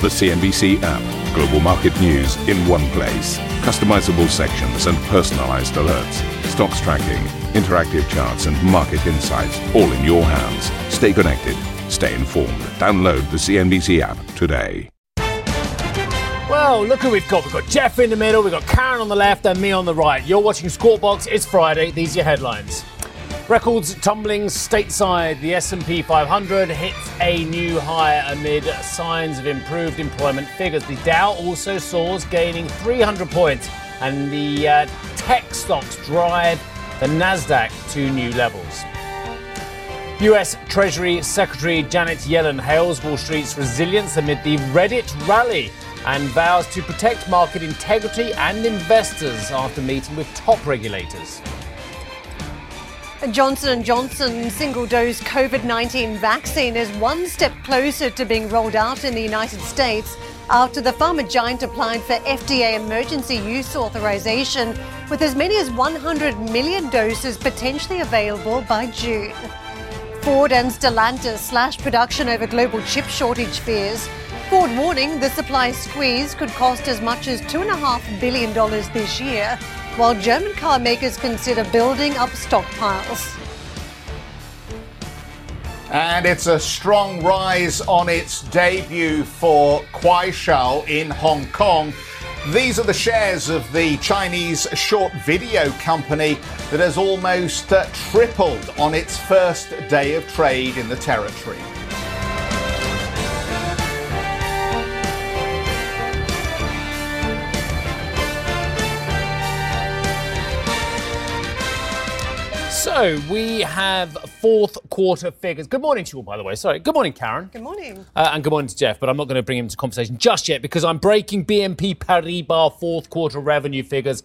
The CNBC app. Global market news in one place. Customizable sections and personalized alerts. Stocks tracking, interactive charts, and market insights all in your hands. Stay connected. Stay informed. Download the CNBC app today. Well, look who we've got. We've got Jeff in the middle, we've got Karen on the left, and me on the right. You're watching Squawk Box. It's Friday. These are your headlines. Records tumbling stateside. The S&P 500 hits a new high amid signs of improved employment figures. The Dow also soars, gaining 300 points, and the uh, tech stocks drive the Nasdaq to new levels. US Treasury Secretary Janet Yellen hails Wall Street's resilience amid the Reddit rally and vows to protect market integrity and investors after meeting with top regulators. Johnson & Johnson single-dose COVID-19 vaccine is one step closer to being rolled out in the United States after the pharma giant applied for FDA emergency use authorization with as many as 100 million doses potentially available by June. Ford and Stellantis slash production over global chip shortage fears. Ford warning the supply squeeze could cost as much as $2.5 billion this year while German car makers consider building up stockpiles. And it's a strong rise on its debut for Kuaishou in Hong Kong. These are the shares of the Chinese short video company that has almost uh, tripled on its first day of trade in the territory. So we have fourth quarter figures. Good morning to you all, by the way. Sorry. Good morning, Karen. Good morning. Uh, and good morning to Jeff, but I'm not going to bring him into conversation just yet because I'm breaking BNP Paribas fourth quarter revenue figures.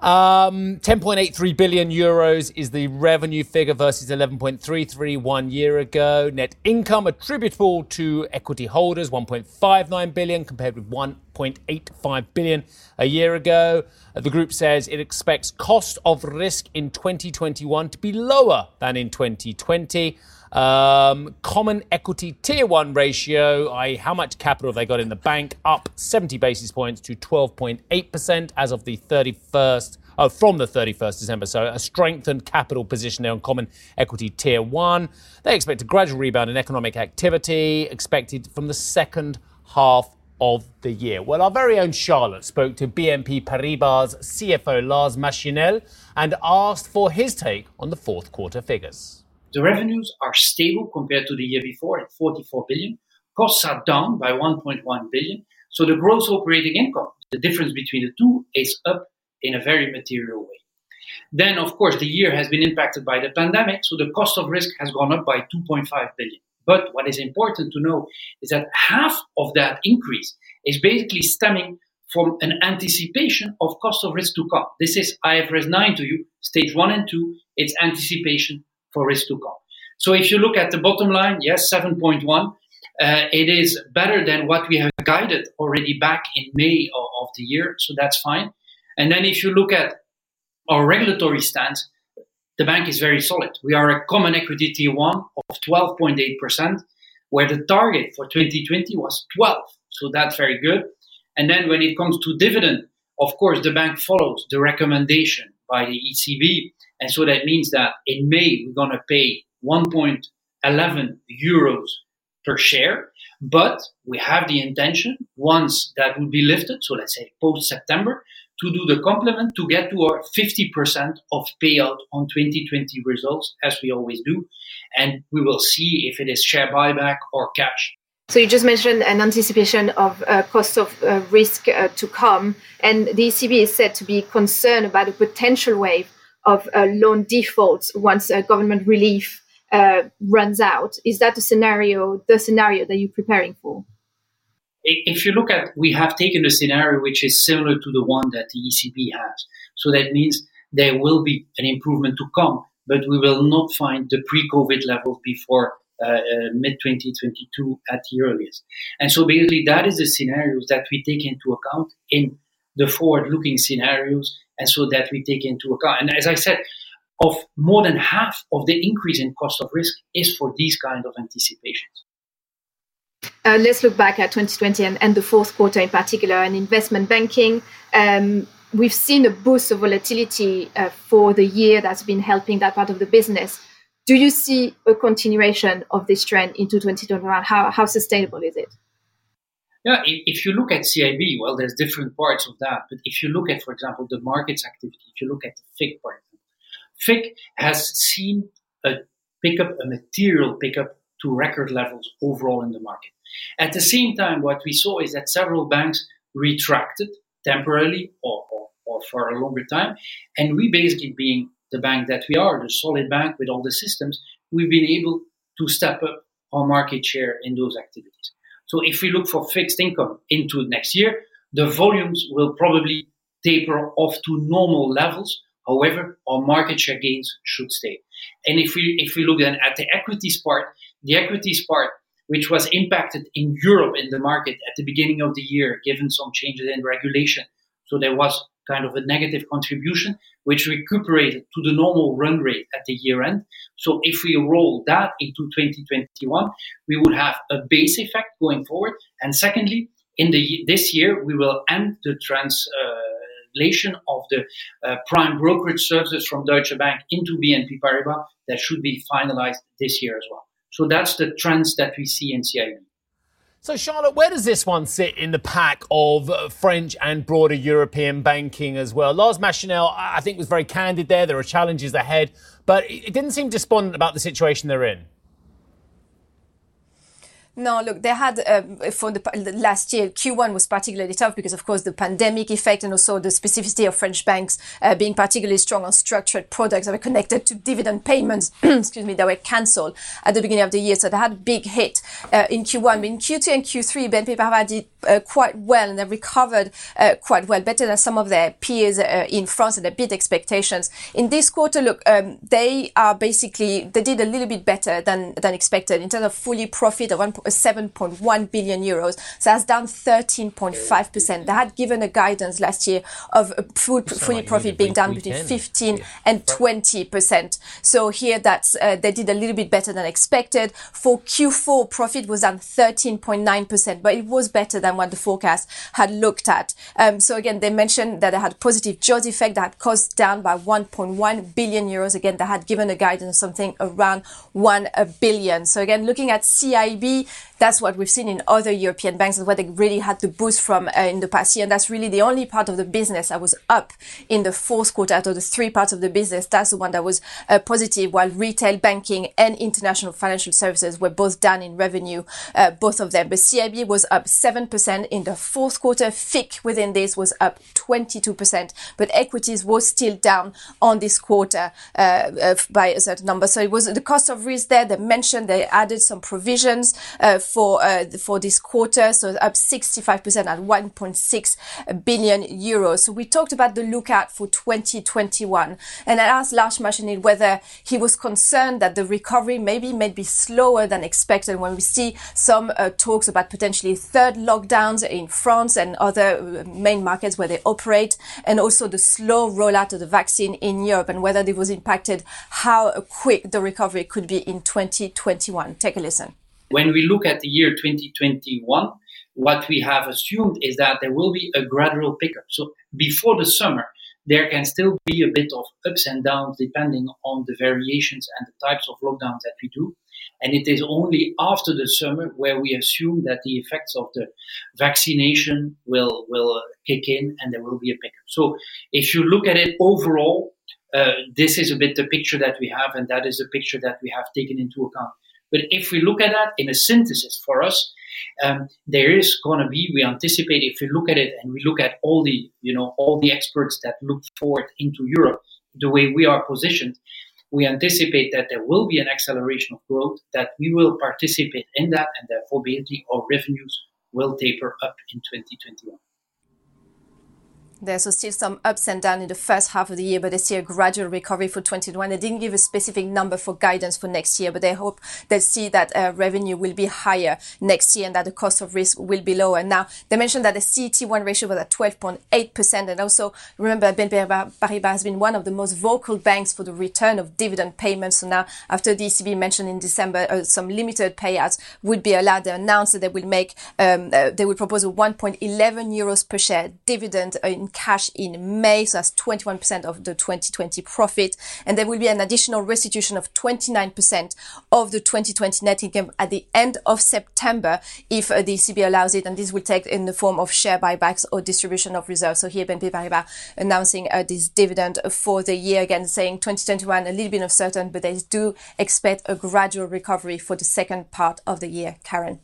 Um, 10.83 billion euros is the revenue figure versus 11.33 one year ago. Net income attributable to equity holders 1.59 billion compared with 1.85 billion a year ago. Uh, the group says it expects cost of risk in 2021 to be lower than in 2020. Um, common equity tier one ratio, i.e., how much capital have they got in the bank, up 70 basis points to 12.8% as of the 31st. Oh, from the 31st December. So a strengthened capital position there on common equity tier one. They expect a gradual rebound in economic activity expected from the second half of the year. Well, our very own Charlotte spoke to BNP Paribas CFO Lars Machenil and asked for his take on the fourth quarter figures. The revenues are stable compared to the year before at 44 billion. Costs are down by 1.1 billion. So the gross operating income, the difference between the two, is up in a very material way. Then, of course, the year has been impacted by the pandemic, so the cost of risk has gone up by 2.5 billion. But what is important to know is that half of that increase is basically stemming from an anticipation of cost of risk to come. This is IFRS 9 to you, stage 1 and 2, it's anticipation for risk to come. So if you look at the bottom line, yes, 7.1, uh, it is better than what we have guided already back in May of, of the year, so that's fine. And then if you look at our regulatory stance, the bank is very solid. We are a common equity tier one of 12.8%, where the target for 2020 was 12. So that's very good. And then when it comes to dividend, of course, the bank follows the recommendation by the ECB and so that means that in May, we're going to pay 1.11 euros per share. But we have the intention, once that will be lifted, so let's say post September, to do the complement to get to our 50% of payout on 2020 results, as we always do. And we will see if it is share buyback or cash. So you just mentioned an anticipation of uh, cost of uh, risk uh, to come, and the ECB is said to be concerned about a potential wave of uh, loan defaults once uh, government relief uh, runs out. Is that the scenario, the scenario that you're preparing for? If you look at, we have taken a scenario which is similar to the one that the ECB has. So that means there will be an improvement to come, but we will not find the pre-COVID levels before mid 2022 at the earliest. And so basically, that is the scenarios that we take into account in the forward-looking scenarios and so that we take into account. And as I said, of more than half of the increase in cost of risk is for these kind of anticipations. uh, let's look back at 2020 and, and, the fourth quarter in particular, and investment banking. Um, we've seen a boost of volatility uh, for the year that's been helping that part of the business. Do you see a continuation of this trend into 2021? How, how sustainable is it? Yeah, if you look at CIB, well, there's different parts of that. But if you look at, for example, the markets activity, if you look at the FIC part, FIC has seen a pickup, a material pickup to record levels overall in the market. At the same time, what we saw is that several banks retracted temporarily or, or, or for a longer time. And we basically being the bank that we are, the solid bank with all the systems, we've been able to step up our market share in those activities. So if we look for fixed income into next year, the volumes will probably taper off to normal levels. However, our market share gains should stay. And if we if we look then at the equities part, the equities part, which was impacted in Europe in the market at the beginning of the year, given some changes in regulation, so there was kind of a negative contribution, which recuperated to the normal run rate at the year end. So if we roll that into 2021, we would have a base effect going forward. And secondly, in the this year, we will end the translation of the uh, prime brokerage services from Deutsche Bank into BNP Paribas. That should be finalized this year as well. So that's the trends that we see in CIB. So, Charlotte, where does this one sit in the pack of French and broader European banking as well? Lars Machenil, I think, was very candid there. There are challenges ahead, but it didn't seem despondent about the situation they're in. No, look, they had um, for the, last year, Q1 was particularly tough because, of course, the pandemic effect and also the specificity of French banks uh, being particularly strong on structured products that were connected to dividend payments, excuse me, that were cancelled at the beginning of the year. So they had a big hit uh, in Q1. But in Q2 and Q3, BNP Paribas did uh, quite well and they recovered uh, quite well, better than some of their peers uh, in France and they beat expectations. In this quarter, look, um, they are basically, they did a little bit better than, than expected in terms of fully profit of 1. 7.1 billion euros. So that's down 13.5%. They had given a guidance last year of food, fully profit being down between 15 and 20%. So here that's, uh, they did a little bit better than expected. For Q4, profit was down 13.9%, but it was better than what the forecast had looked at. Um, so again, they mentioned that they had positive jaws effect that had cost down by 1.1 billion euros. Again, they had given a guidance of something around 1 billion. So again, looking at CIB, that's what we've seen in other European banks and what they really had to boost from uh, in the past year. And that's really the only part of the business that was up in the fourth quarter out of the three parts of the business. That's the one that was uh, positive while retail banking and international financial services were both down in revenue, uh, both of them. But CIB was up 7% in the fourth quarter. FIC within this was up 22%, but equities was still down on this quarter uh, uh, by a certain number. So it was the cost of risk there. They mentioned they added some provisions uh, for uh, for this quarter, so up 65% at 1.6 billion euros. So we talked about the lookout for 2021, and I asked Lars Machenil whether he was concerned that the recovery maybe may be slower than expected when we see some uh, talks about potentially third lockdowns in France and other uh, main markets where they operate, and also the slow rollout of the vaccine in Europe, and whether it was impacted how quick the recovery could be in 2021. Take a listen. When we look at the year 2021, what we have assumed is that there will be a gradual pickup. So before the summer, there can still be a bit of ups and downs depending on the variations and the types of lockdowns that we do. And it is only after the summer where we assume that the effects of the vaccination will, will kick in and there will be a pickup. So if you look at it overall, uh, this is a bit the picture that we have, and that is the picture that we have taken into account. But if we look at that in a synthesis for us, um, there is going to be, we anticipate if we look at it and we look at all the, you know, all the experts that look forward into Europe, the way we are positioned, we anticipate that there will be an acceleration of growth, that we will participate in that, and therefore basically our revenues will taper up in 2021. There's still some ups and downs in the first half of the year, but they see a gradual recovery for 2021. They didn't give a specific number for guidance for next year, but they hope they see that uh, revenue will be higher next year and that the cost of risk will be lower. Now, they mentioned that the CET1 ratio was at 12.8%. And also, remember, BNP Paribas has been one of the most vocal banks for the return of dividend payments. So now, after the ECB mentioned in December uh, some limited payouts would be allowed, they announced that they will make, um, uh, they will propose a 1.11 euros per share dividend in cash in May. So that's 21% of the 2020 profit. And there will be an additional restitution of 29% of the 2020 net income at the end of September if uh, the ECB allows it. And this will take in the form of share buybacks or distribution of reserves. So here BNP Paribas announcing uh, this dividend for the year again, saying 2021 a little bit uncertain, but they do expect a gradual recovery for the second part of the year. Karen.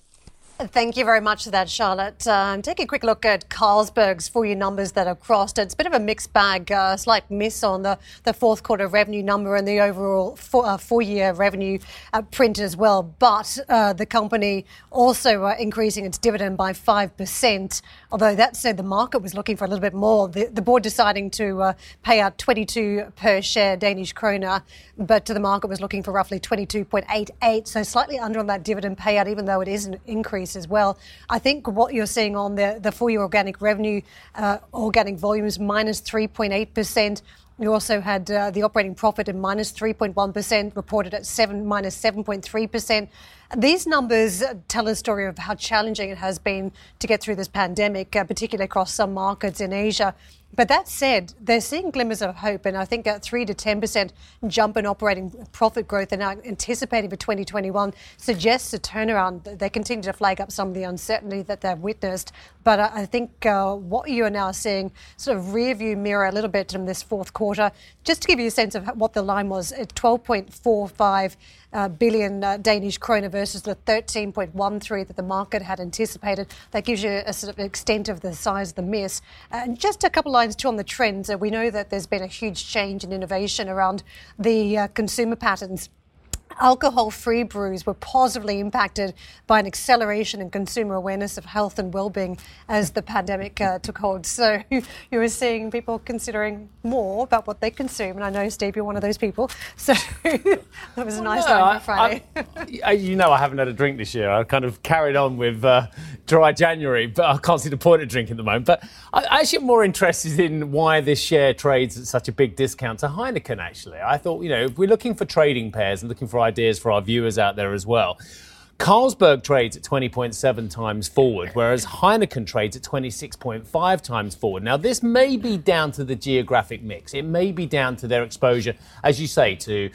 Thank you very much for that, Charlotte. Um, take a quick look at Carlsberg's full year numbers that are crossed. It's a bit of a mixed bag, uh, slight miss on the, the fourth quarter revenue number and the overall four, uh, year revenue uh, print as well. But uh, the company also uh, increasing its dividend by 5%. Although that said, the market was looking for a little bit more. The, the board deciding to uh, pay out 22 per share Danish kroner, but the market was looking for roughly 22.88. So slightly under on that dividend payout, even though it is an increase increase as well. I think what you're seeing on the, the full year organic revenue, uh, organic volumes minus 3.8%. You also had uh, the operating profit at minus 3.1, reported at 7 minus 7.3%. These numbers tell a story of how challenging it has been to get through this pandemic, uh, particularly across some markets in Asia. But that said, they're seeing glimmers of hope, and I think a three to ten percent jump in operating profit growth and I anticipating for 2021 suggests a turnaround. They continue to flag up some of the uncertainty that they've witnessed, but I think uh, what you are now seeing sort of rear view mirror a little bit in this fourth quarter. Just to give you a sense of what the line was, at 12.45 uh, billion uh, Danish kroner versus the 13.13 that the market had anticipated. That gives you a sort of extent of the size of the miss. And just a couple lines too on the trends. Uh, we know that there's been a huge change in innovation around the uh, consumer patterns alcohol free brews were positively impacted by an acceleration in consumer awareness of health and well being as the pandemic uh, took hold. So you were seeing people considering more about what they consume. And I know, Steve, you're one of those people. So that was a nice well, line for Friday. I, I, you know, I haven't had a drink this year. I kind of carried on with uh, dry January, but I can't see the point of drinking at the moment. But I, actually am more interested in why this share trades at such a big discount to Heineken, actually. I thought, you know, if we're looking for trading pairs and looking for ideas for our viewers out there as well. Carlsberg trades at 20.7 times forward, whereas Heineken trades at 26.5 times forward. Now, this may be down to the geographic mix. It may be down to their exposure, as you say, to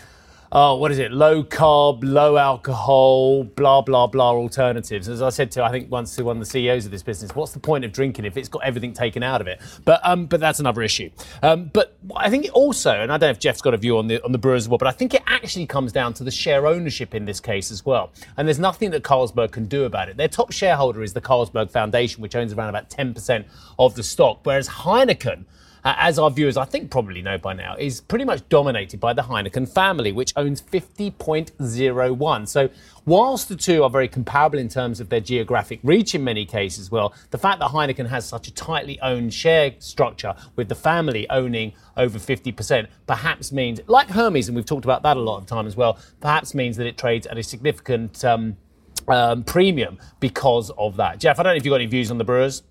oh, what is it? Low carb, low alcohol, blah, blah, blah alternatives. As I said to, I think once to one of the CEOs of this business, what's the point of drinking if it's got everything taken out of it? But um, but that's another issue. Um, but I think it also, and I don't know if Jeff's got a view on the on the Brewers as well, but I think it actually comes down to the share ownership in this case as well. And there's nothing that Carlsberg can do about it. Their top shareholder is the Carlsberg Foundation, which owns around about 10% of the stock, whereas Heineken uh, as our viewers I think probably know by now, is pretty much dominated by the Heineken family, which owns 50.01. So whilst the two are very comparable in terms of their geographic reach in many cases, well, the fact that Heineken has such a tightly owned share structure with the family owning over 50% perhaps means, like Hermes, and we've talked about that a lot of time as well, perhaps means that it trades at a significant um, um, premium because of that. Jeff, I don't know if you've got any views on the Brewers.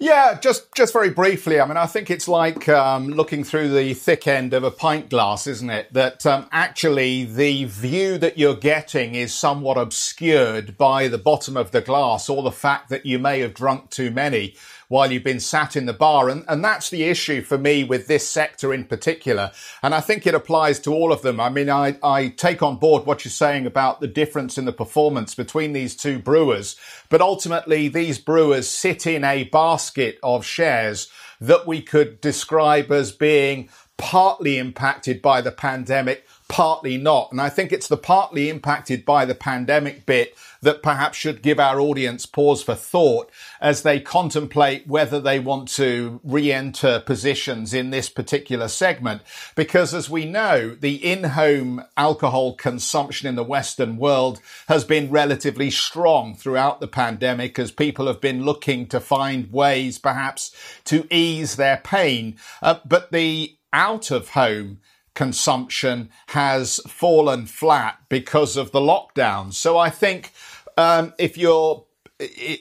Yeah, just just very briefly. I mean, I think it's like um, looking through the thick end of a pint glass, isn't it? That um, actually the view that you're getting is somewhat obscured by the bottom of the glass or the fact that you may have drunk too many while you've been sat in the bar. And, and that's the issue for me with this sector in particular. And I think it applies to all of them. I mean, I, I take on board what you're saying about the difference in the performance between these two brewers. But ultimately, these brewers sit in a basket of shares that we could describe as being partly impacted by the pandemic, partly not. And I think it's the partly impacted by the pandemic bit that perhaps should give our audience pause for thought as they contemplate whether they want to re-enter positions in this particular segment. Because as we know, the in-home alcohol consumption in the Western world has been relatively strong throughout the pandemic as people have been looking to find ways perhaps to ease their pain. Uh, but the out of home consumption has fallen flat because of the lockdown. So I think um, if you're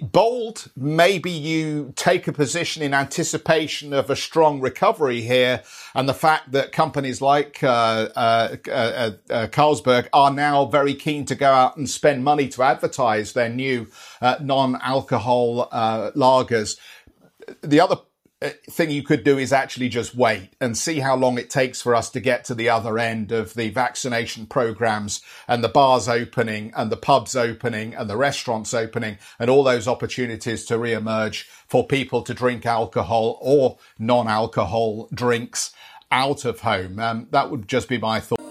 bold, maybe you take a position in anticipation of a strong recovery here, and the fact that companies like uh, uh, uh, uh Carlsberg are now very keen to go out and spend money to advertise their new uh, non-alcohol uh, lagers. The other uh, thing you could do is actually just wait and see how long it takes for us to get to the other end of the vaccination programs and the bars opening and the pubs opening and the restaurants opening and all those opportunities to re-emerge for people to drink alcohol or non-alcohol drinks out of home. Um, that would just be my thought.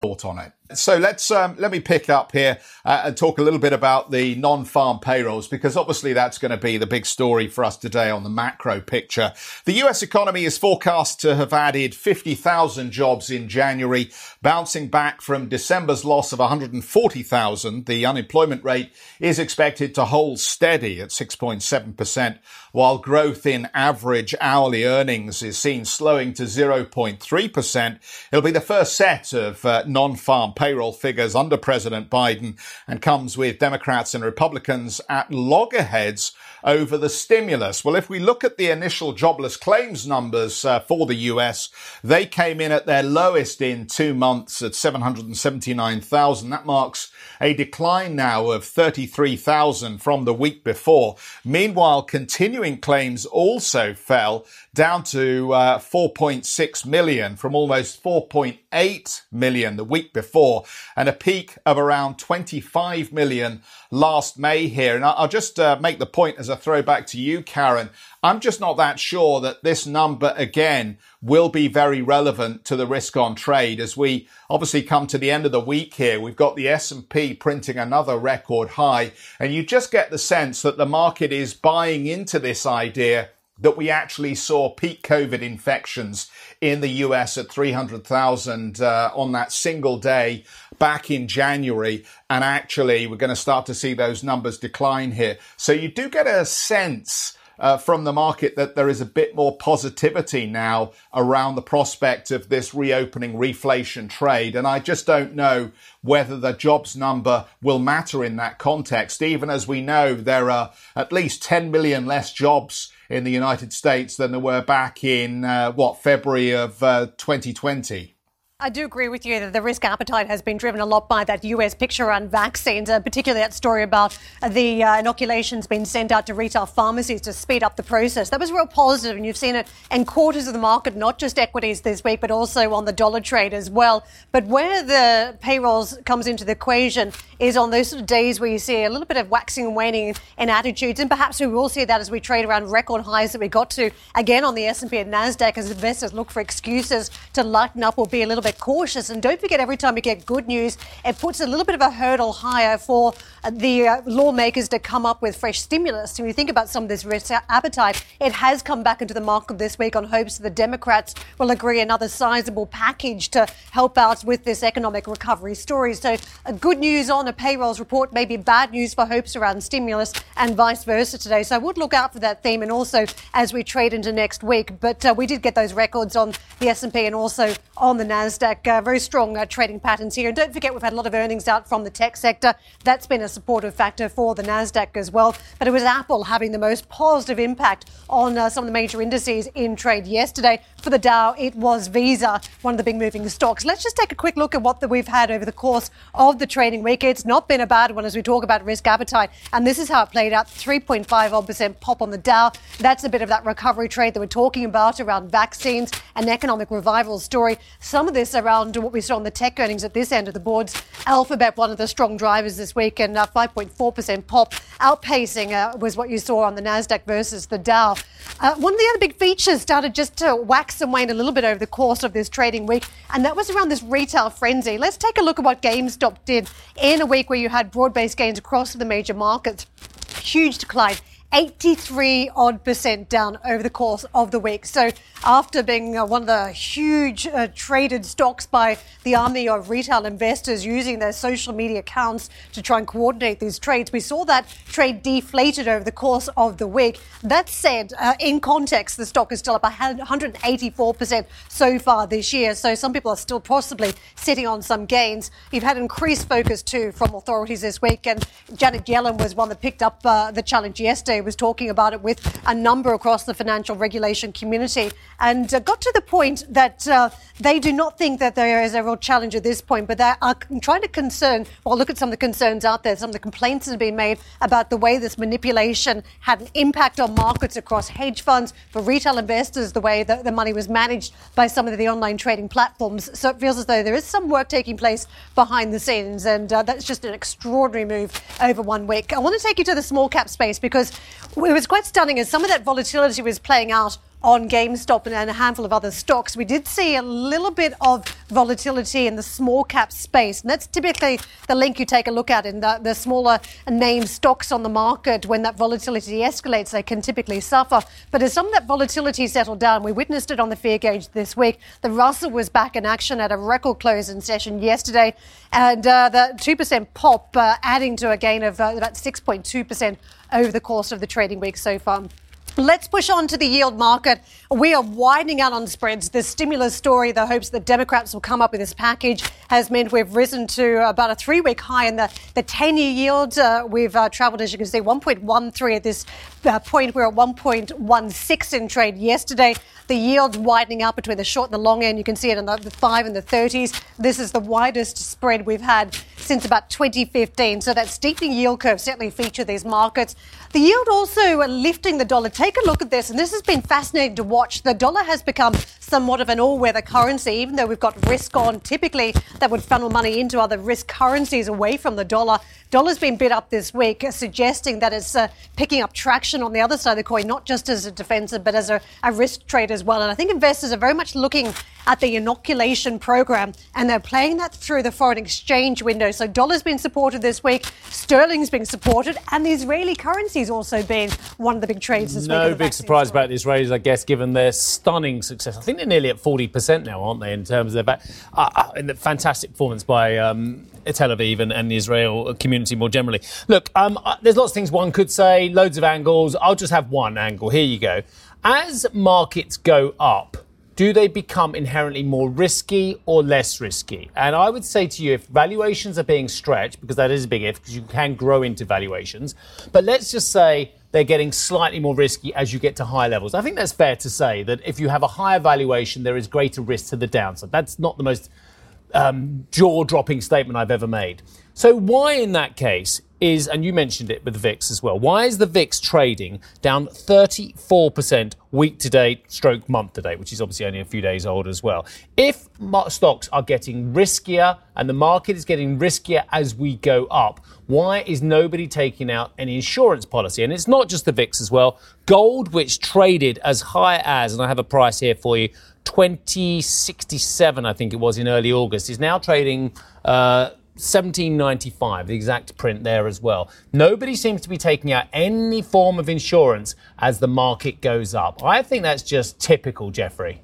thought on it. So let's um, let me pick up here uh, and talk a little bit about the non-farm payrolls because obviously that's going to be the big story for us today on the macro picture. The U.S. economy is forecast to have added 50,000 jobs in January, bouncing back from December's loss of 140,000. The unemployment rate is expected to hold steady at 6.7 percent, while growth in average hourly earnings is seen slowing to 0.3 percent. It'll be the first set of uh, non-farm payroll figures under President Biden and comes with Democrats and Republicans at loggerheads over the stimulus. Well, if we look at the initial jobless claims numbers uh, for the US, they came in at their lowest in two months at 779,000. That marks a decline now of 33,000 from the week before. Meanwhile, continuing claims also fell down to uh, 4.6 million from almost 4.8 million the week before and a peak of around 25 million last May here. And I'll just uh, make the point as a throwback to you, Karen. I'm just not that sure that this number again will be very relevant to the risk on trade as we obviously come to the end of the week here. We've got the S&P printing another record high and you just get the sense that the market is buying into this idea that we actually saw peak COVID infections in the US at 300,000 uh, on that single day back in January. And actually, we're going to start to see those numbers decline here. So you do get a sense uh, from the market that there is a bit more positivity now around the prospect of this reopening reflation trade. And I just don't know whether the jobs number will matter in that context. Even as we know, there are at least 10 million less jobs in the United States than there were back in, uh, what, February of uh, 2020. I do agree with you that the risk appetite has been driven a lot by that US picture on vaccines, uh, particularly that story about the uh, inoculations being sent out to retail pharmacies to speed up the process. That was real positive, and you've seen it in quarters of the market, not just equities this week, but also on the dollar trade as well. But where the payrolls comes into the equation is on those sort of days where you see a little bit of waxing and waning in attitudes, and perhaps we will see that as we trade around record highs that we got to again on the S&P and Nasdaq as investors look for excuses to lighten up or be a little bit bit cautious. And don't forget, every time you get good news, it puts a little bit of a hurdle higher for uh, the uh, lawmakers to come up with fresh stimulus. When you think about some of this risk appetite, it has come back into the market this week on hopes that the Democrats will agree another sizable package to help out with this economic recovery story. So, uh, good news on a payrolls report, maybe bad news for hopes around stimulus and vice versa today. So, I would look out for that theme, and also as we trade into next week. But uh, we did get those records on the S&P and also on the Nasdaq. NASDAQ. Uh, very strong uh, trading patterns here. And don't forget, we've had a lot of earnings out from the tech sector. That's been a supportive factor for the NASDAQ as well. But it was Apple having the most positive impact on uh, some of the major indices in trade yesterday. For the Dow, it was Visa, one of the big moving stocks. Let's just take a quick look at what the, we've had over the course of the trading week. It's not been a bad one as we talk about risk appetite. And this is how it played out 3.5 odd percent pop on the Dow. That's a bit of that recovery trade that we're talking about around vaccines and economic revival story. Some of this around what we saw on the tech earnings at this end of the boards. Alphabet, one of the strong drivers this week, and uh, 5.4% pop, outpacing uh, was what you saw on the Nasdaq versus the Dow. Uh, one of the other big features started just to wax and wane a little bit over the course of this trading week, and that was around this retail frenzy. Let's take a look at what GameStop did in a week where you had broad-based gains across the major markets. Huge decline 83 odd percent down over the course of the week. So, after being uh, one of the huge uh, traded stocks by the army of retail investors using their social media accounts to try and coordinate these trades, we saw that trade deflated over the course of the week. That said, uh, in context, the stock is still up 184% so far this year. So, some people are still possibly sitting on some gains. You've had increased focus too from authorities this week, and Janet Yellen was one that picked up uh, the challenge yesterday was talking about it with a number across the financial regulation community and uh, got to the point that uh, they do not think that there is a real challenge at this point, but they are trying to concern, well, look at some of the concerns out there, some of the complaints that have been made about the way this manipulation had an impact on markets across hedge funds, for retail investors, the way that the money was managed by some of the online trading platforms. So it feels as though there is some work taking place behind the scenes, and uh, that's just an extraordinary move over one week. I want to take you to the small cap space because it was quite stunning as some of that volatility was playing out on GameStop and a handful of other stocks, we did see a little bit of volatility in the small cap space. And that's typically the link you take a look at in the, the smaller name stocks on the market. When that volatility escalates, they can typically suffer. But as some of that volatility settled down, we witnessed it on the fear gauge this week. The Russell was back in action at a record close in session yesterday. And uh, the 2% pop uh, adding to a gain of uh, about 6.2% over the course of the trading week so far. Let's push on to the yield market. We are widening out on spreads. The stimulus story, the hopes that Democrats will come up with this package, has meant we've risen to about a three week high in the, the 10 year yield. Uh, we've uh, traveled, as you can see, 1.13 at this uh, point. We're at 1.16 in trade yesterday. The yield widening out between the short and the long end. You can see it in the, the 5 and the 30s. This is the widest spread we've had since about 2015. So that steepening yield curve certainly featured these markets. The yield also lifting the dollar. Take a look at this, and this has been fascinating to watch. The dollar has become somewhat of an all-weather currency, even though we've got risk on. Typically, that would funnel money into other risk currencies away from the dollar. Dollar's been bid up this week, suggesting that it's uh, picking up traction on the other side of the coin, not just as a defensive, but as a, a risk trade as well. And I think investors are very much looking at the inoculation program, and they're playing that through the foreign exchange window. So dollar's been supported this week, sterling's been supported, and the Israeli currency's also been one of the big trades this no week. No big surprise story. about the Israelis, I guess, given their stunning success. I think they're nearly at 40% now, aren't they, in terms of their uh, uh, in the fantastic performance by um, Tel Aviv and, and, the Israel community more generally. Look, um, uh, there's lots of things one could say, loads of angles. I'll just have one angle. Here you go. As markets go up, do they become inherently more risky or less risky? And I would say to you, if valuations are being stretched, because that is a big if, because you can grow into valuations, but let's just say they're getting slightly more risky as you get to high levels. I think that's fair to say that if you have a higher valuation, there is greater risk to the downside. That's not the most um, jaw dropping statement I've ever made. So, why in that case is, and you mentioned it with the VIX as well, why is the VIX trading down 34% week to date, stroke month to date, which is obviously only a few days old as well? If stocks are getting riskier and the market is getting riskier as we go up, why is nobody taking out an insurance policy? And it's not just the VIX as well. Gold, which traded as high as, and I have a price here for you, 2067, I think it was in early August, is now trading. Uh, 1795, the exact print there as well. Nobody seems to be taking out any form of insurance as the market goes up. I think that's just typical, Jeffrey.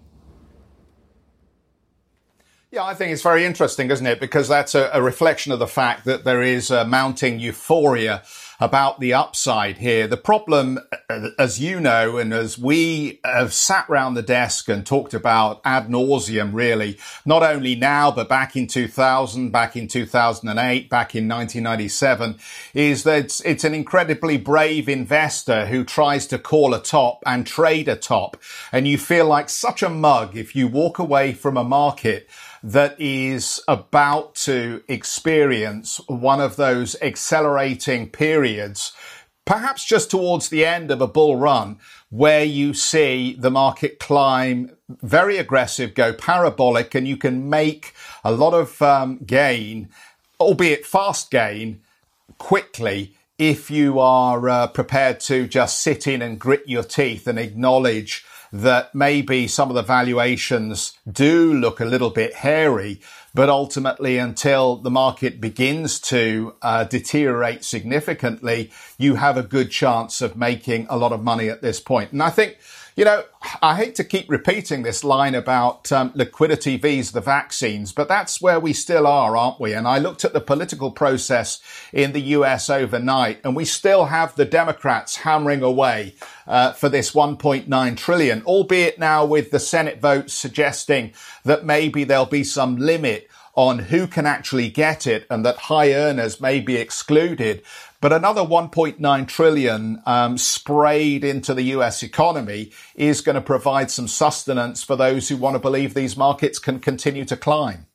Yeah, I think it's very interesting, isn't it? Because that's a, a reflection of the fact that there is mounting euphoria about the upside here. The problem, as you know, and as we have sat round the desk and talked about ad nauseum, really, not only now, but back in 2000, back in 2008, back in 1997, is that it's, it's an incredibly brave investor who tries to call a top and trade a top. And you feel like such a mug if you walk away from a market that is about to experience one of those accelerating periods, perhaps just towards the end of a bull run, where you see the market climb very aggressive, go parabolic, and you can make a lot of um, gain, albeit fast gain, quickly if you are uh, prepared to just sit in and grit your teeth and acknowledge that maybe some of the valuations do look a little bit hairy, but ultimately until the market begins to uh, deteriorate significantly, you have a good chance of making a lot of money at this point. And I think you know, I hate to keep repeating this line about um, liquidity vs the vaccines, but that's where we still are, aren't we? And I looked at the political process in the US overnight, and we still have the Democrats hammering away uh, for this 1.9 trillion, albeit now with the Senate votes suggesting that maybe there'll be some limit on who can actually get it and that high earners may be excluded. But another 1.9 trillion um, sprayed into the US economy is going to provide some sustenance for those who want to believe these markets can continue to climb.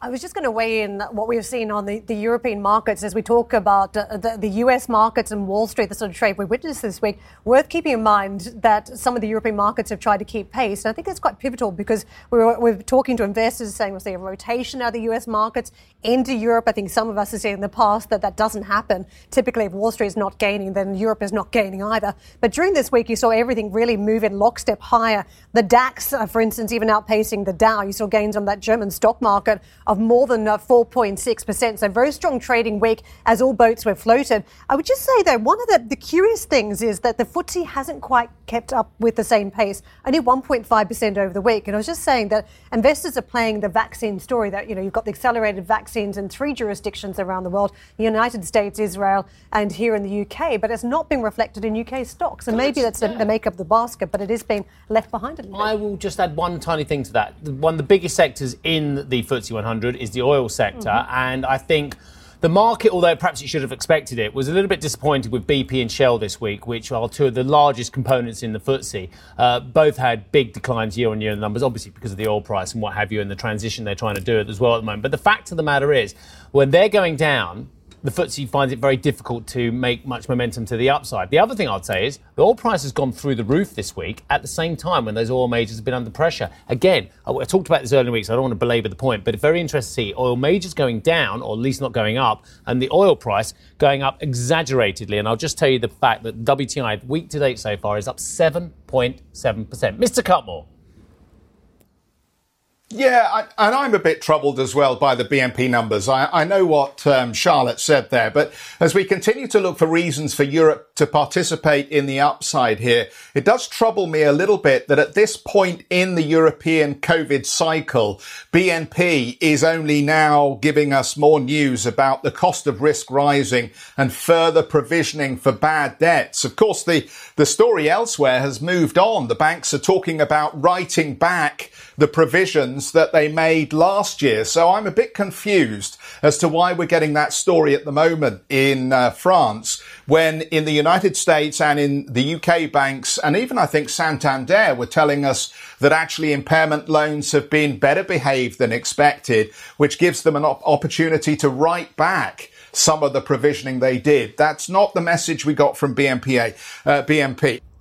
I was just going to weigh in what we've seen on the, the European markets as we talk about uh, the, the, US markets and Wall Street, the sort of trade we witnessed this week. Worth keeping in mind that some of the European markets have tried to keep pace. And I think that's quite pivotal because we were, we're talking to investors saying we'll see a rotation out of the US markets into Europe. I think some of us have seen in the past that that doesn't happen. Typically, if Wall Street is not gaining, then Europe is not gaining either. But during this week, you saw everything really move in lockstep higher. The DAX, uh, for instance, even outpacing the Dow. You saw gains on that German stock market of more than 4.6%. Uh, so very strong trading week as all boats were floated. I would just say though, one of the, the curious things is that the FTSE hasn't quite kept up with the same pace, only 1.5% over the week. And I was just saying that investors are playing the vaccine story that, you know, you've got the accelerated vaccines in three jurisdictions around the world, the United States, Israel, and here in the UK, but it's not being reflected in UK stocks. And maybe that's the, the makeup of the basket, but it is being left behind a little bit. I will just add one tiny thing to that. One of the biggest sectors in the FTSE 100 is the oil sector. Mm-hmm. And I think the market, although perhaps it should have expected it, was a little bit disappointed with BP and Shell this week, which are two of the largest components in the FTSE. Uh, both had big declines year on year in the numbers, obviously because of the oil price and what have you, and the transition they're trying to do as well at the moment. But the fact of the matter is, when they're going down, the FTSE finds it very difficult to make much momentum to the upside. The other thing I'd say is the oil price has gone through the roof this week at the same time when those oil majors have been under pressure. Again, I, I talked about this earlier in the week, so I don't want to belabor the point, but it's very interesting to see oil majors going down, or at least not going up, and the oil price going up exaggeratedly. And I'll just tell you the fact that WTI week to date so far is up 7.7%. Mr. Cutmore. Yeah, I, and I'm a bit troubled as well by the BNP numbers. I, I know what um, Charlotte said there, but as we continue to look for reasons for Europe to participate in the upside here, it does trouble me a little bit that at this point in the European COVID cycle, BNP is only now giving us more news about the cost of risk rising and further provisioning for bad debts. Of course, the, the story elsewhere has moved on. The banks are talking about writing back the provisions that they made last year. So I'm a bit confused as to why we're getting that story at the moment in uh, France when in the United States and in the UK banks and even I think Santander were telling us that actually impairment loans have been better behaved than expected, which gives them an op- opportunity to write back some of the provisioning they did. That's not the message we got from BNPA, uh.